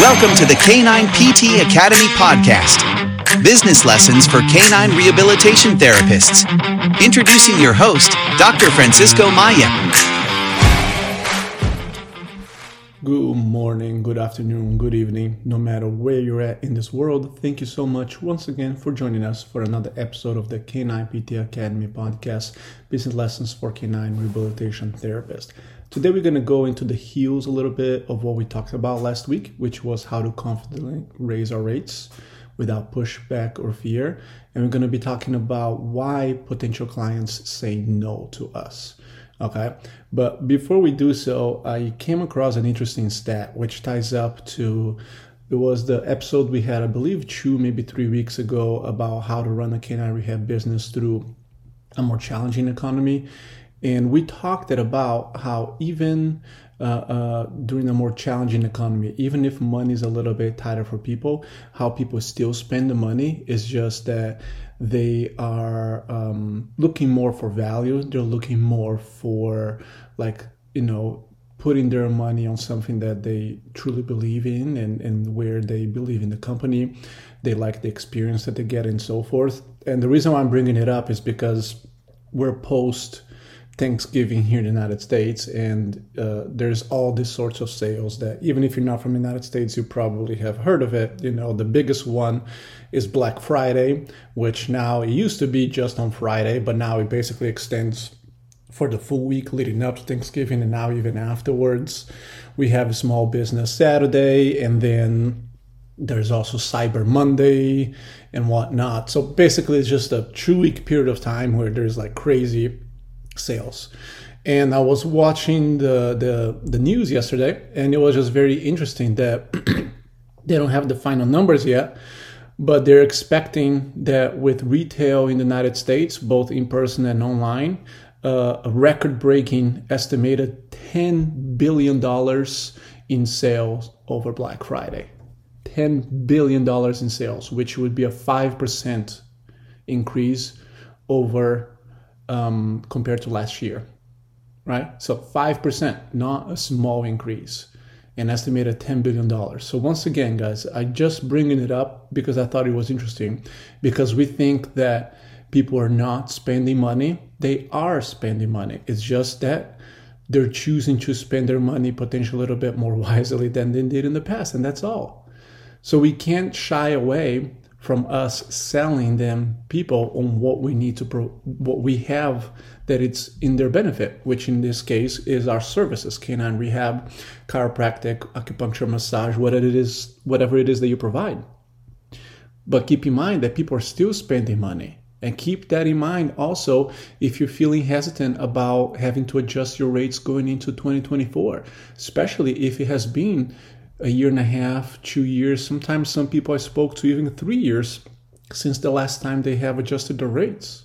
Welcome to the Canine PT Academy podcast. Business lessons for canine rehabilitation therapists. Introducing your host, Dr. Francisco Maya. Good morning, good afternoon, good evening, no matter where you're at in this world. Thank you so much once again for joining us for another episode of the Canine PT Academy podcast, Business Lessons for Canine Rehabilitation Therapists. Today, we're going to go into the heels a little bit of what we talked about last week, which was how to confidently raise our rates without pushback or fear. And we're going to be talking about why potential clients say no to us. Okay. But before we do so, I came across an interesting stat which ties up to it was the episode we had, I believe, two, maybe three weeks ago about how to run a canine rehab business through a more challenging economy. And we talked about how even uh, uh, during a more challenging economy, even if money is a little bit tighter for people, how people still spend the money is just that they are um, looking more for value. They're looking more for like you know putting their money on something that they truly believe in and, and where they believe in the company. They like the experience that they get and so forth. And the reason why I'm bringing it up is because we're post Thanksgiving here in the United States, and uh, there's all these sorts of sales that even if you're not from the United States, you probably have heard of it. You know, the biggest one is Black Friday, which now it used to be just on Friday, but now it basically extends for the full week leading up to Thanksgiving and now even afterwards. We have small business Saturday, and then there's also Cyber Monday and whatnot. So basically, it's just a two week period of time where there's like crazy sales. And I was watching the, the, the news yesterday, and it was just very interesting that they don't have the final numbers yet, but they're expecting that with retail in the United States, both in person and online, uh, a record breaking estimated $10 billion in sales over Black Friday. $10 billion in sales, which would be a 5% increase over um, compared to last year, right? So 5%, not a small increase, an estimated $10 billion. So once again, guys, I just bringing it up because I thought it was interesting because we think that people are not spending money. They are spending money. It's just that they're choosing to spend their money potentially a little bit more wisely than they did in the past, and that's all. So we can't shy away from us selling them people on what we need to pro- what we have that it's in their benefit which in this case is our services canine rehab chiropractic acupuncture massage whatever it is whatever it is that you provide. But keep in mind that people are still spending money. And keep that in mind also if you're feeling hesitant about having to adjust your rates going into 2024 especially if it has been a year and a half, two years, sometimes some people I spoke to even three years since the last time they have adjusted their rates.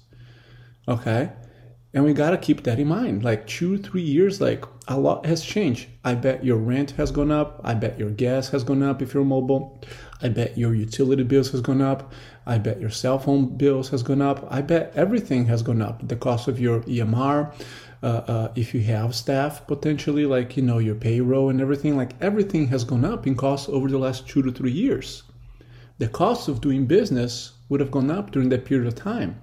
Okay. And we got to keep that in mind. Like two, three years, like a lot has changed. I bet your rent has gone up. I bet your gas has gone up if you're mobile. I bet your utility bills has gone up. I bet your cell phone bills has gone up. I bet everything has gone up. The cost of your EMR, uh, uh, if you have staff potentially, like you know your payroll and everything, like everything has gone up in cost over the last two to three years. The cost of doing business would have gone up during that period of time,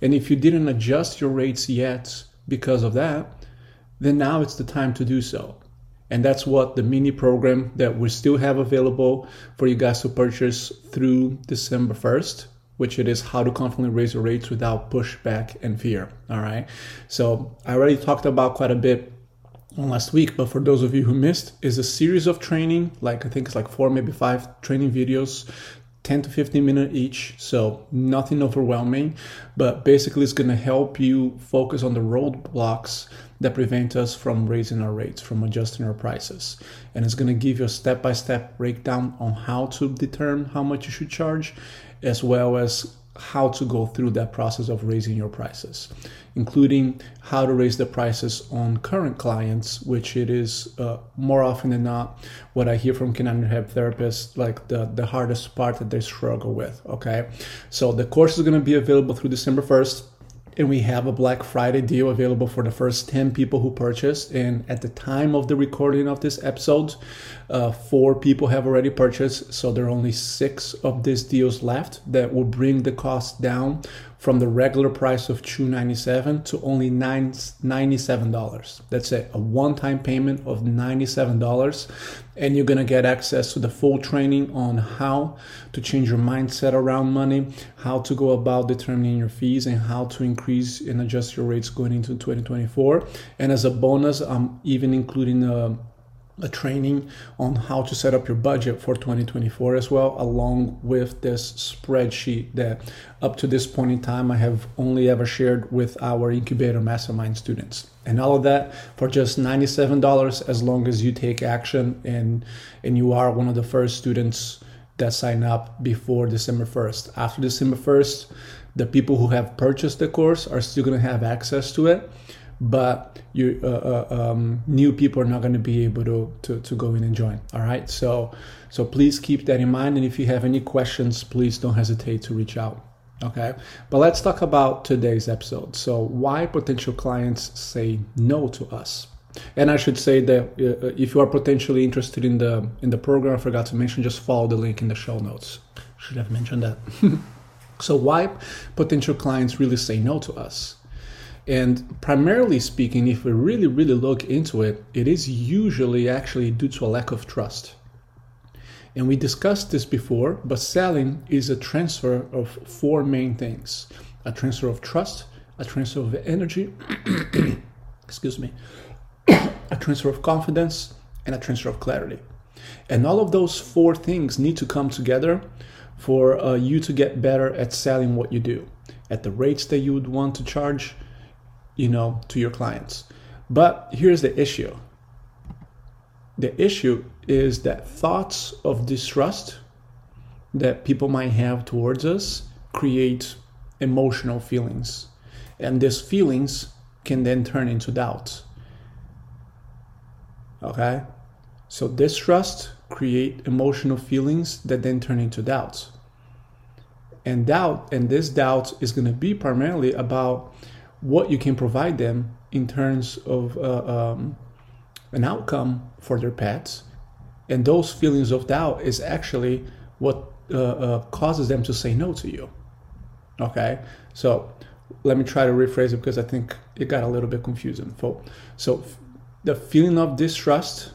and if you didn't adjust your rates yet because of that, then now it's the time to do so. And that's what the mini program that we still have available for you guys to purchase through December 1st which it is how to confidently raise your rates without pushback and fear. All right. So I already talked about quite a bit on last week, but for those of you who missed, is a series of training, like I think it's like four, maybe five training videos 10 to 15 minutes each so nothing overwhelming but basically it's going to help you focus on the roadblocks that prevent us from raising our rates from adjusting our prices and it's going to give you a step-by-step breakdown on how to determine how much you should charge as well as how to go through that process of raising your prices, including how to raise the prices on current clients, which it is uh, more often than not what I hear from rehab therapists, like the, the hardest part that they struggle with. Okay, so the course is going to be available through December 1st. And we have a Black Friday deal available for the first 10 people who purchased. And at the time of the recording of this episode, uh, four people have already purchased. So there are only six of these deals left that will bring the cost down from the regular price of $297 to only $97. That's it, a one time payment of $97. And you're gonna get access to the full training on how to change your mindset around money, how to go about determining your fees, and how to increase and adjust your rates going into 2024. And as a bonus, I'm even including a a training on how to set up your budget for 2024 as well, along with this spreadsheet that up to this point in time I have only ever shared with our incubator mastermind students. And all of that for just $97 as long as you take action and and you are one of the first students that sign up before December 1st. After December 1st, the people who have purchased the course are still going to have access to it but you uh, uh, um, new people are not going to be able to, to to go in and join all right? So so please keep that in mind and if you have any questions please don't hesitate to reach out okay? But let's talk about today's episode. So why potential clients say no to us? And i should say that uh, if you are potentially interested in the in the program i forgot to mention just follow the link in the show notes. Should have mentioned that. So why potential clients really say no to us and primarily speaking, if we really, really look into it, it is usually actually due to a lack of trust. And we discussed this before, but selling is a transfer of four main things a transfer of trust, a transfer of energy, excuse me, a transfer of confidence, and a transfer of clarity. And all of those four things need to come together for uh, you to get better at selling what you do at the rates that you would want to charge you know, to your clients. But here's the issue. The issue is that thoughts of distrust that people might have towards us create emotional feelings. And these feelings can then turn into doubt. Okay? So distrust create emotional feelings that then turn into doubts. And doubt and this doubt is going to be primarily about what you can provide them in terms of uh, um, an outcome for their pets. And those feelings of doubt is actually what uh, uh, causes them to say no to you. Okay, so let me try to rephrase it because I think it got a little bit confusing. So, the feeling of distrust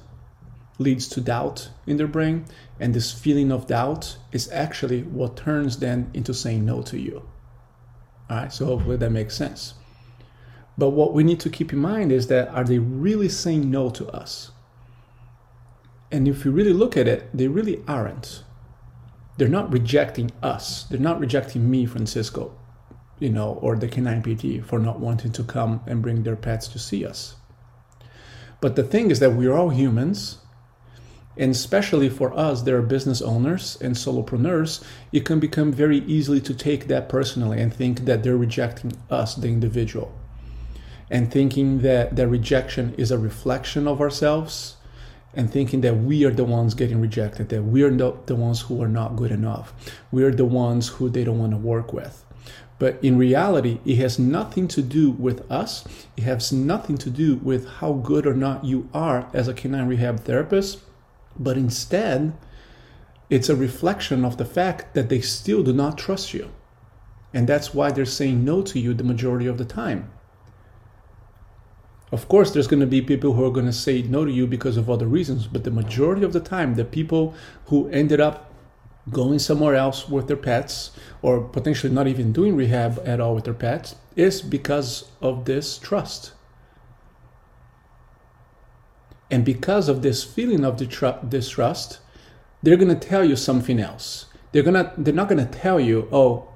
leads to doubt in their brain, and this feeling of doubt is actually what turns them into saying no to you. All right, so hopefully that makes sense. But what we need to keep in mind is that are they really saying no to us? And if you really look at it, they really aren't. They're not rejecting us. They're not rejecting me, Francisco, you know, or the canine PT for not wanting to come and bring their pets to see us. But the thing is that we're all humans, and especially for us, that are business owners and solopreneurs, it can become very easily to take that personally and think that they're rejecting us, the individual and thinking that the rejection is a reflection of ourselves and thinking that we are the ones getting rejected, that we are not the ones who are not good enough. We are the ones who they don't want to work with. But in reality, it has nothing to do with us. It has nothing to do with how good or not you are as a canine rehab therapist. But instead, it's a reflection of the fact that they still do not trust you. And that's why they're saying no to you the majority of the time. Of course, there's going to be people who are going to say no to you because of other reasons, but the majority of the time, the people who ended up going somewhere else with their pets or potentially not even doing rehab at all with their pets is because of this trust. And because of this feeling of distrust, they're going to tell you something else. They're going to they're not going to tell you, "Oh,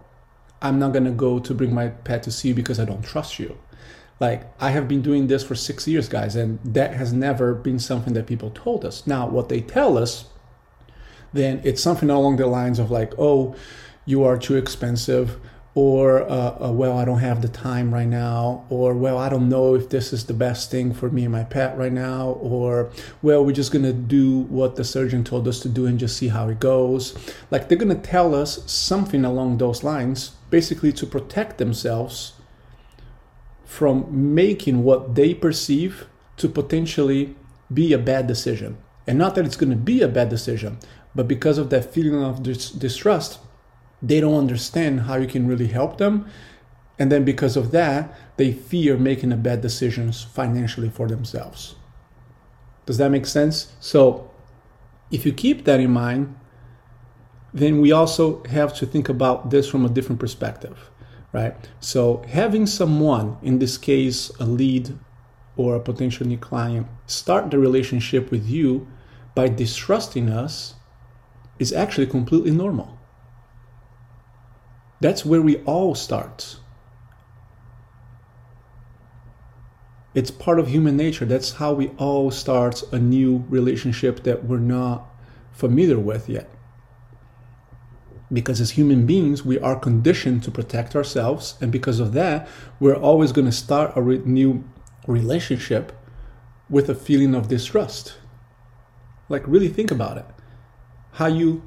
I'm not going to go to bring my pet to see you because I don't trust you." Like, I have been doing this for six years, guys, and that has never been something that people told us. Now, what they tell us, then it's something along the lines of, like, oh, you are too expensive, or, uh, uh, well, I don't have the time right now, or, well, I don't know if this is the best thing for me and my pet right now, or, well, we're just gonna do what the surgeon told us to do and just see how it goes. Like, they're gonna tell us something along those lines, basically to protect themselves from making what they perceive to potentially be a bad decision. And not that it's going to be a bad decision, but because of that feeling of dis- distrust, they don't understand how you can really help them. And then because of that, they fear making a bad decisions financially for themselves. Does that make sense? So if you keep that in mind, then we also have to think about this from a different perspective, right? So having someone, in this case, a lead or a potential new client, start the relationship with you by distrusting us is actually completely normal. That's where we all start. It's part of human nature. That's how we all start a new relationship that we're not familiar with yet. Because as human beings, we are conditioned to protect ourselves. And because of that, we're always going to start a re- new relationship with a feeling of distrust. Like, really think about it. How you,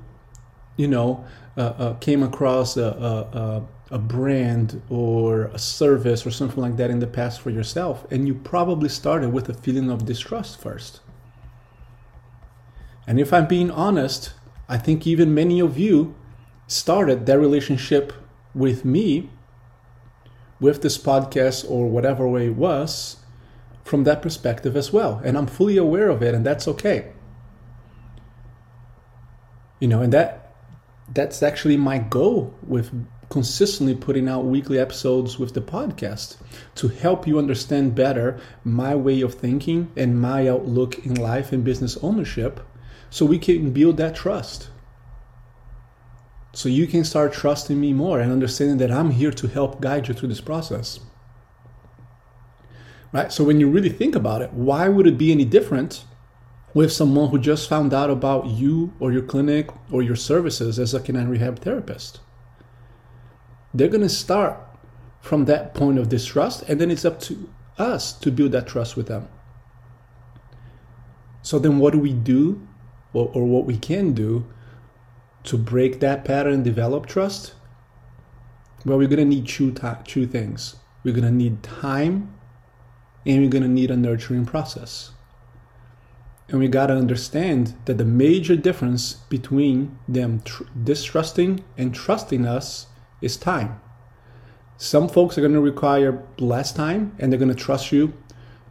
you know, uh, uh, came across a, a, a brand or a service or something like that in the past for yourself, and you probably started with a feeling of distrust first. And if I'm being honest, I think even many of you started that relationship with me, with this podcast or whatever way it was, from that perspective as well. And I'm fully aware of it, and that's okay. You know, and that that's actually my goal with consistently putting out weekly episodes with the podcast to help you understand better my way of thinking and my outlook in life and business ownership so we can build that trust. So you can start trusting me more and understanding that I'm here to help guide you through this process. Right? So when you really think about it, why would it be any different with someone who just found out about you or your clinic or your services as a canine rehab therapist? They're going to start from that point of distrust, and then it's up to us to build that trust with them. So then, what do we do, or, or what we can do to break that pattern and develop trust? Well, we're going to need two, two things. We're going to need time, and we're going to need a nurturing process. And we got to understand that the major difference between them tr- distrusting and trusting us is time. Some folks are going to require less time and they're going to trust you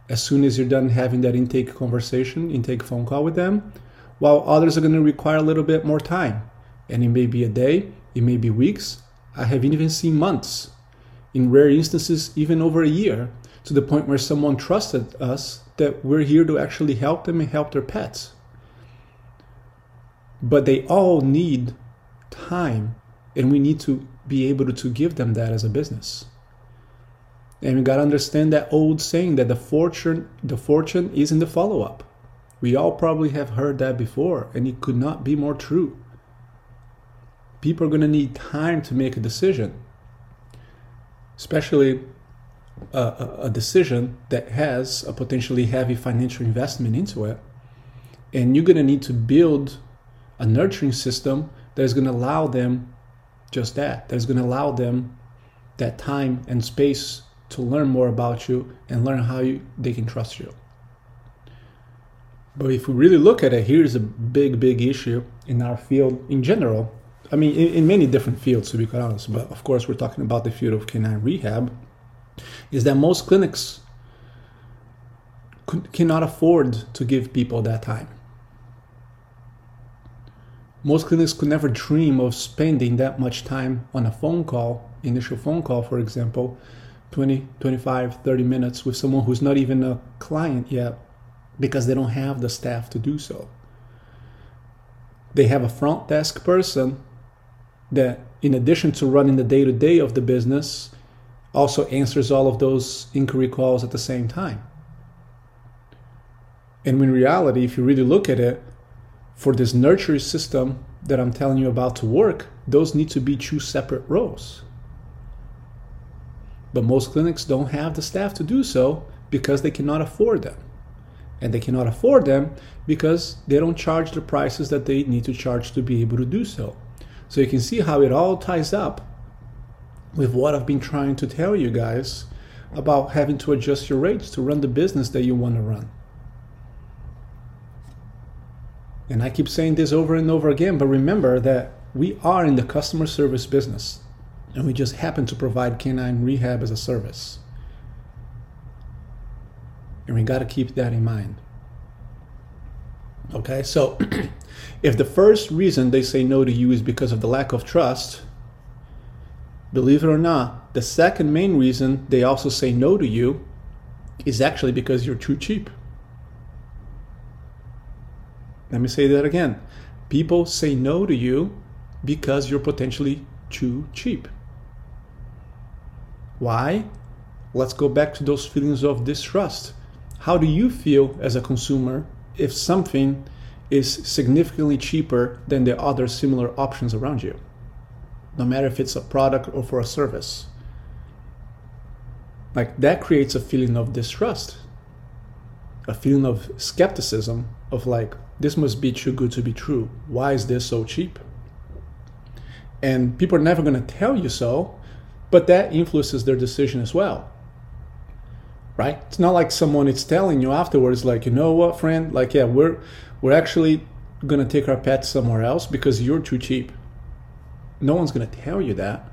as soon as you're done having that intake conversation, intake phone call with them, while others are going to require a little bit more time. And it may be a day, it may be weeks. I have even seen months, in rare instances, even over a year, to the point where someone trusted us that we're here to actually help them and help their pets. But they all need time, and we need to be able to give them that as a business. And we gotta understand that old saying that the fortune the fortune is in the follow-up. We all probably have heard that before, and it could not be more true. People are gonna need time to make a decision, especially a, a decision that has a potentially heavy financial investment into it. And you're gonna need to build a nurturing system that is gonna allow them just that. That's going to allow them that time and space to learn more about you and learn how you, they can trust you. But if we really look at it, here's a big, big issue in our field in general. I mean, in, in many different fields, to be quite honest, but of course, we're talking about the field of canine rehab, is that most clinics cannot afford to give people that time. Most clinics could never dream of spending that much time on a phone call, initial phone call, for example, 20, 25, 30 minutes with someone who's not even a client yet because they don't have the staff to do so. They have a front desk person that, in addition to running the day to day of the business, also answers all of those inquiry calls at the same time. And in reality, if you really look at it, for this nurture system that I'm telling you about to work, those need to be two separate roles. But most clinics don't have the staff to do so because they cannot afford them. And they cannot afford them because they don't charge the prices that they need to charge to be able to do so. So you can see how it all ties up with what I've been trying to tell you guys about having to adjust your rates to run the business that you want to run. And I keep saying this over and over again, but remember that we are in the customer service business and we just happen to provide canine rehab as a service. And we got to keep that in mind. Okay, so if the first reason they say no to you is because of the lack of trust, believe it or not, the second main reason they also say no to you is actually because you're too cheap. Let me say that again. People say no to you because you're potentially too cheap. Why? Let's go back to those feelings of distrust. How do you feel as a consumer if something is significantly cheaper than the other similar options around you? No matter if it's a product or for a service. Like that creates a feeling of distrust, a feeling of skepticism, of like, this must be too good to be true. Why is this so cheap? And people are never going to tell you so, but that influences their decision as well right? It's not like someone is telling you afterwards, like, you know what, friend, like, yeah, we're we're actually gonna take our pet somewhere else because you're too cheap. No one's gonna tell you that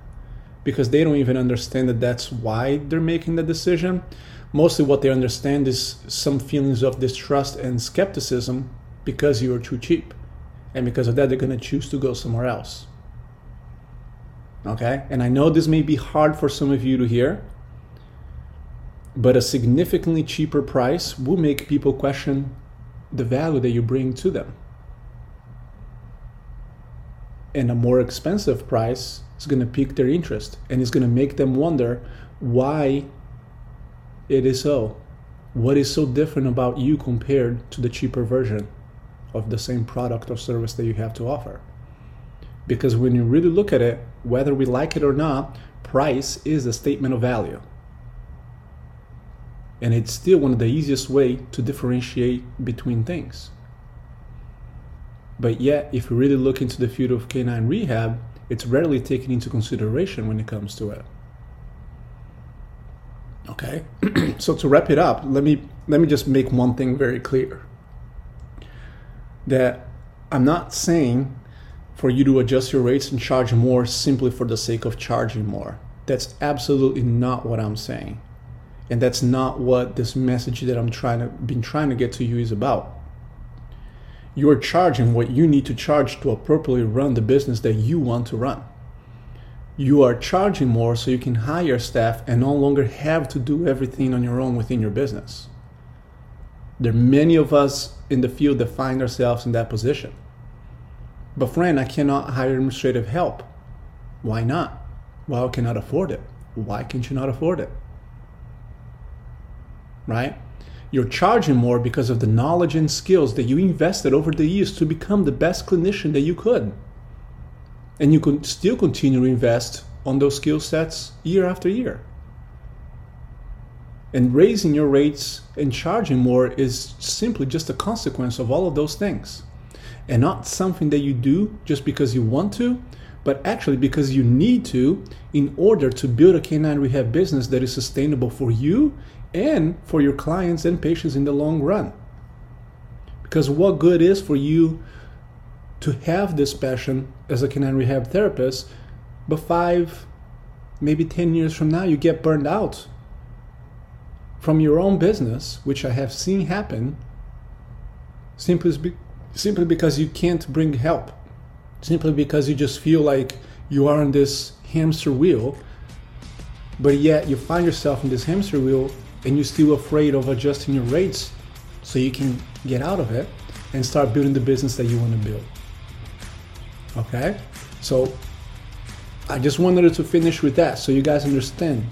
because they don't even understand that that's why they're making the decision. Mostly, what they understand is some feelings of distrust and skepticism because you are too cheap, and because of that, they're gonna choose to go somewhere else. Okay, and I know this may be hard for some of you to hear but a significantly cheaper price will make people question the value that you bring to them. And a more expensive price is going to pique their interest and it's going to make them wonder why it is so. What is so different about you compared to the cheaper version of the same product or service that you have to offer? Because when you really look at it, whether we like it or not, price is a statement of value and it's still one of the easiest way to differentiate between things. But yet, if you really look into the field of canine rehab, it's rarely taken into consideration when it comes to it. Okay, so to wrap it up, let me let me just make one thing very clear. That I'm not saying for you to adjust your rates and charge more simply for the sake of charging more. That's absolutely not what I'm saying and that's not what this message that i'm trying to been trying to get to you is about. You are charging what you need to charge to appropriately run the business that you want to run. You are charging more so you can hire staff and no longer have to do everything on your own within your business. There are many of us in the field that find ourselves in that position. But friend i cannot hire administrative help. Why not? Well i cannot afford it. Why can't you not afford it right? You're charging more because of the knowledge and skills that you invested over the years to become the best clinician that you could. And you can still continue to invest on those skill sets year after year. And raising your rates and charging more is simply just a consequence of all of those things. And not something that you do just because you want to, but actually because you need to in order to build a canine rehab business that is sustainable for you and for your clients and patients in the long run. Because what good is for you to have this passion as a canine rehab therapist, but five, maybe 10 years from now, you get burned out from your own business, which I have seen happen, simply, simply because you can't bring help, simply because you just feel like you are on this hamster wheel, but yet you find yourself in this hamster wheel and you're still afraid of adjusting your rates so you can get out of it and start building the business that you want to build. Okay? So I just wanted to finish with that so you guys understand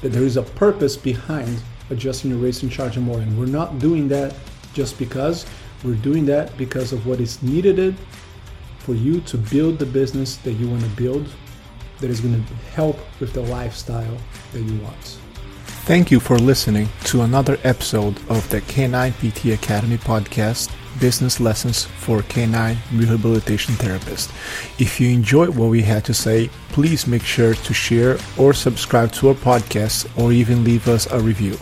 that there is a purpose behind adjusting your rates and charging more. And we're not doing that just because, we're doing that because of what is needed for you to build the business that you want to build that is going to help with the lifestyle that you want. Thank you for listening to another episode of the K9PT Academy podcast business lessons for canine rehabilitation therapists. If you enjoyed what we had to say, please make sure to share or subscribe to our podcast or even leave us a review.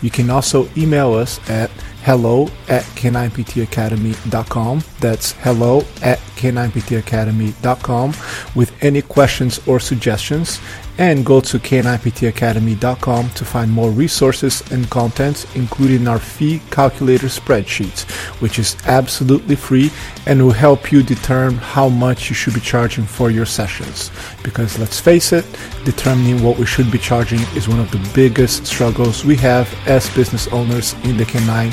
You can also email us at hello at k9ptacademy.com. That's hello at k9ptacademy.com with any questions or suggestions and go to k9ptacademy.com to find more resources and content, including our fee calculator spreadsheet, which is absolutely free and will help you determine how much you should be charging for your sessions. Because let's face it, determining what we should be charging is one of the biggest struggles we have as business owners in the canine